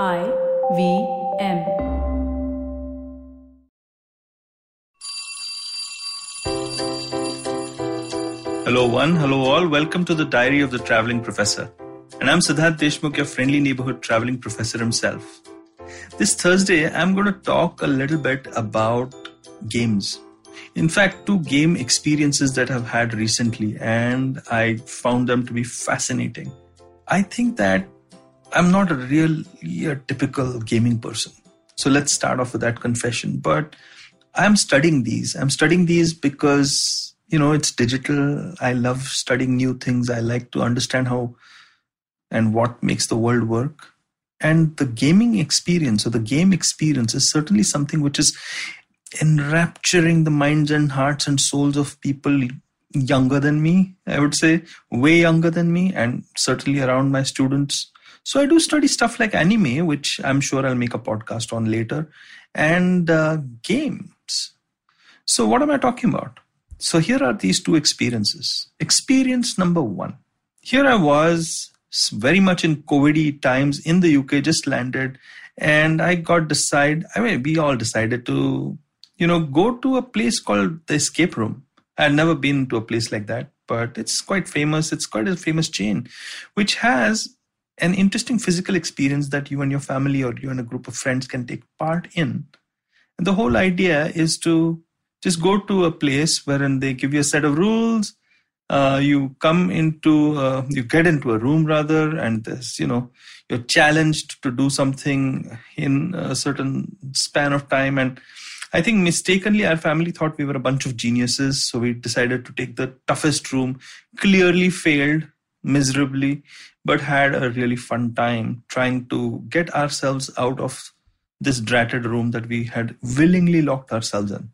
I V M. Hello, one. Hello, all. Welcome to the Diary of the Traveling Professor. And I'm Siddharth Deshmukh, your friendly neighborhood traveling professor himself. This Thursday, I'm going to talk a little bit about games. In fact, two game experiences that I've had recently, and I found them to be fascinating. I think that I'm not a really a typical gaming person. So let's start off with that confession. But I'm studying these. I'm studying these because, you know, it's digital. I love studying new things. I like to understand how and what makes the world work. And the gaming experience or the game experience is certainly something which is enrapturing the minds and hearts and souls of people younger than me, I would say, way younger than me, and certainly around my students so I do study stuff like anime, which I'm sure I'll make a podcast on later, and uh, games. So what am I talking about? So here are these two experiences. Experience number one. Here I was very much in COVID times in the UK, just landed, and I got decide. I mean, we all decided to, you know, go to a place called the Escape Room. I'd never been to a place like that, but it's quite famous. It's quite a famous chain, which has an interesting physical experience that you and your family or you and a group of friends can take part in. And the whole idea is to just go to a place wherein they give you a set of rules. Uh, you come into, uh, you get into a room rather, and this, you know, you're challenged to do something in a certain span of time. And I think mistakenly, our family thought we were a bunch of geniuses, so we decided to take the toughest room. Clearly failed miserably, but had a really fun time trying to get ourselves out of this dratted room that we had willingly locked ourselves in.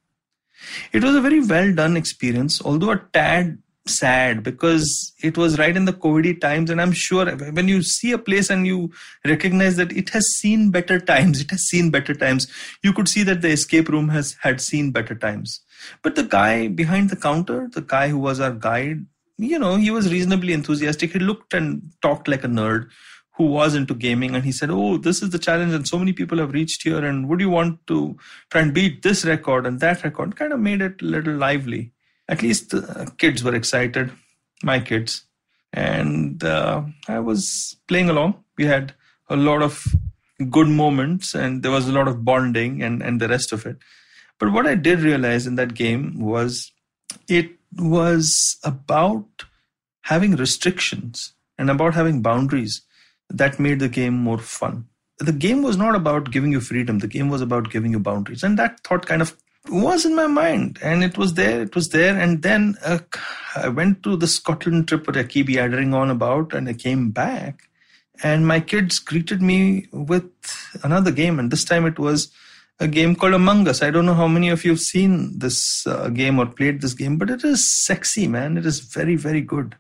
It was a very well done experience, although a tad sad because it was right in the COVID times. And I'm sure when you see a place and you recognize that it has seen better times, it has seen better times, you could see that the escape room has had seen better times. But the guy behind the counter, the guy who was our guide, you know, he was reasonably enthusiastic. He looked and talked like a nerd who was into gaming and he said, Oh, this is the challenge, and so many people have reached here. And would you want to try and beat this record and that record? Kind of made it a little lively. At least the kids were excited, my kids. And uh, I was playing along. We had a lot of good moments and there was a lot of bonding and, and the rest of it. But what I did realize in that game was it was about having restrictions and about having boundaries that made the game more fun. The game was not about giving you freedom, the game was about giving you boundaries. And that thought kind of was in my mind and it was there, it was there. And then uh, I went to the Scotland trip that I keep yattering on about and I came back and my kids greeted me with another game. And this time it was a game called Among Us. I don't know how many of you have seen this uh, game or played this game, but it is sexy, man. It is very, very good.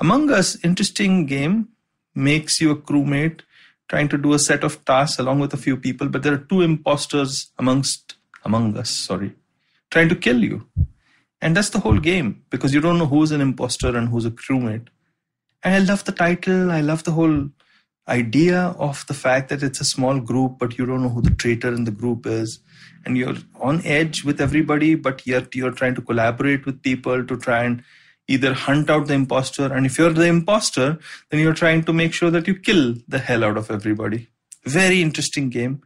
Among Us, interesting game, makes you a crewmate trying to do a set of tasks along with a few people, but there are two imposters amongst among us, sorry, trying to kill you. And that's the whole game because you don't know who's an imposter and who's a crewmate. And I love the title. I love the whole idea of the fact that it's a small group, but you don't know who the traitor in the group is, and you're on edge with everybody, but yet you're trying to collaborate with people to try and either hunt out the imposter, and if you're the imposter, then you're trying to make sure that you kill the hell out of everybody. Very interesting game,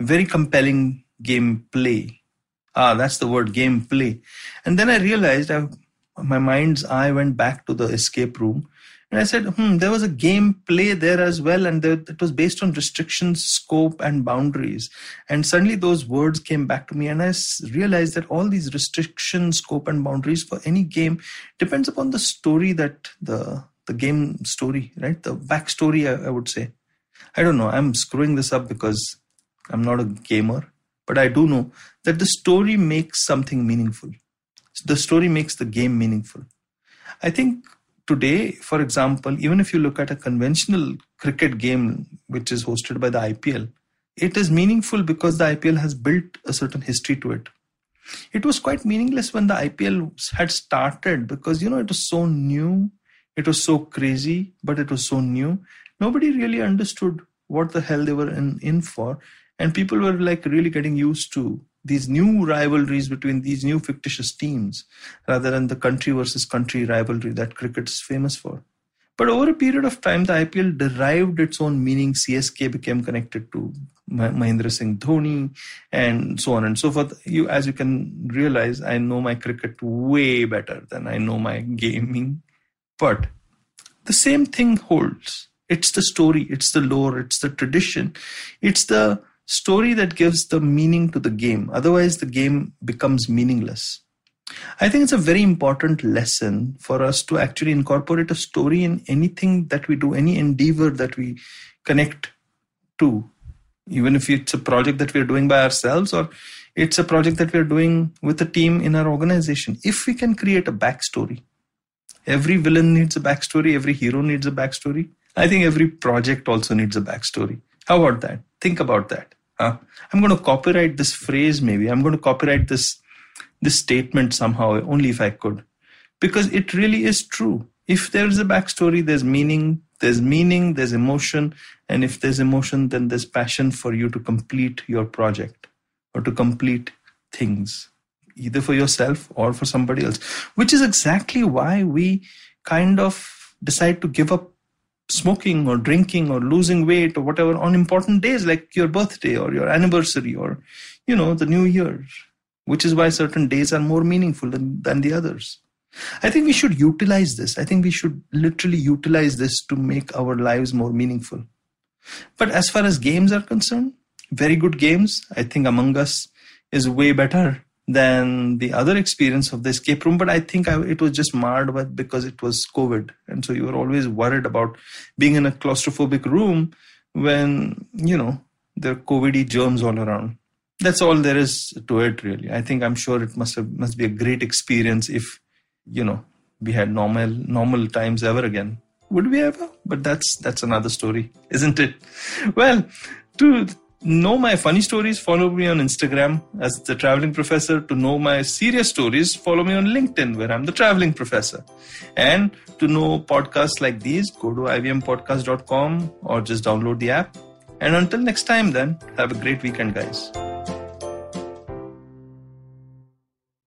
very compelling gameplay. Ah, that's the word gameplay. And then I realized I, my mind's eye went back to the escape room and I said, hmm, there was a game play there as well, and there, it was based on restrictions, scope, and boundaries. And suddenly those words came back to me, and I realized that all these restrictions, scope, and boundaries for any game depends upon the story that the the game story, right? The backstory, I, I would say. I don't know. I'm screwing this up because I'm not a gamer, but I do know that the story makes something meaningful. The story makes the game meaningful. I think today, for example, even if you look at a conventional cricket game which is hosted by the IPL, it is meaningful because the IPL has built a certain history to it. It was quite meaningless when the IPL had started because you know it was so new, it was so crazy, but it was so new. Nobody really understood what the hell they were in, in for. And people were like really getting used to these new rivalries between these new fictitious teams rather than the country versus country rivalry that cricket is famous for. But over a period of time, the IPL derived its own meaning. CSK became connected to Mahendra Singh Dhoni and so on and so forth. You, as you can realize, I know my cricket way better than I know my gaming. But the same thing holds. It's the story, it's the lore, it's the tradition, it's the story that gives the meaning to the game. Otherwise, the game becomes meaningless. I think it's a very important lesson for us to actually incorporate a story in anything that we do, any endeavor that we connect to, even if it's a project that we're doing by ourselves or it's a project that we're doing with a team in our organization. If we can create a backstory, every villain needs a backstory, every hero needs a backstory. I think every project also needs a backstory. How about that? Think about that. Huh? I'm going to copyright this phrase, maybe. I'm going to copyright this this statement somehow, only if I could. Because it really is true. If there's a backstory, there's meaning, there's meaning, there's emotion. And if there's emotion, then there's passion for you to complete your project or to complete things, either for yourself or for somebody else, which is exactly why we kind of decide to give up smoking or drinking or losing weight or whatever on important days like your birthday or your anniversary or you know the new year which is why certain days are more meaningful than, than the others. I think we should utilize this. I think we should literally utilize this to make our lives more meaningful. But as far as games are concerned, very good games. I think Among Us is way better than the other experience of the escape room. But I think I, it was just marred with because it was COVID. And so you were always worried about being in a claustrophobic room when, you know, there are COVID germs all around that's all there is to it really i think i'm sure it must have must be a great experience if you know we had normal normal times ever again would we ever but that's that's another story isn't it well to know my funny stories follow me on instagram as the traveling professor. To know my serious stories follow me on linkedin where i'm the traveling professor. And to know podcasts like these go to ivmpodcast.com or just download the app. And until next time then have a great weekend guys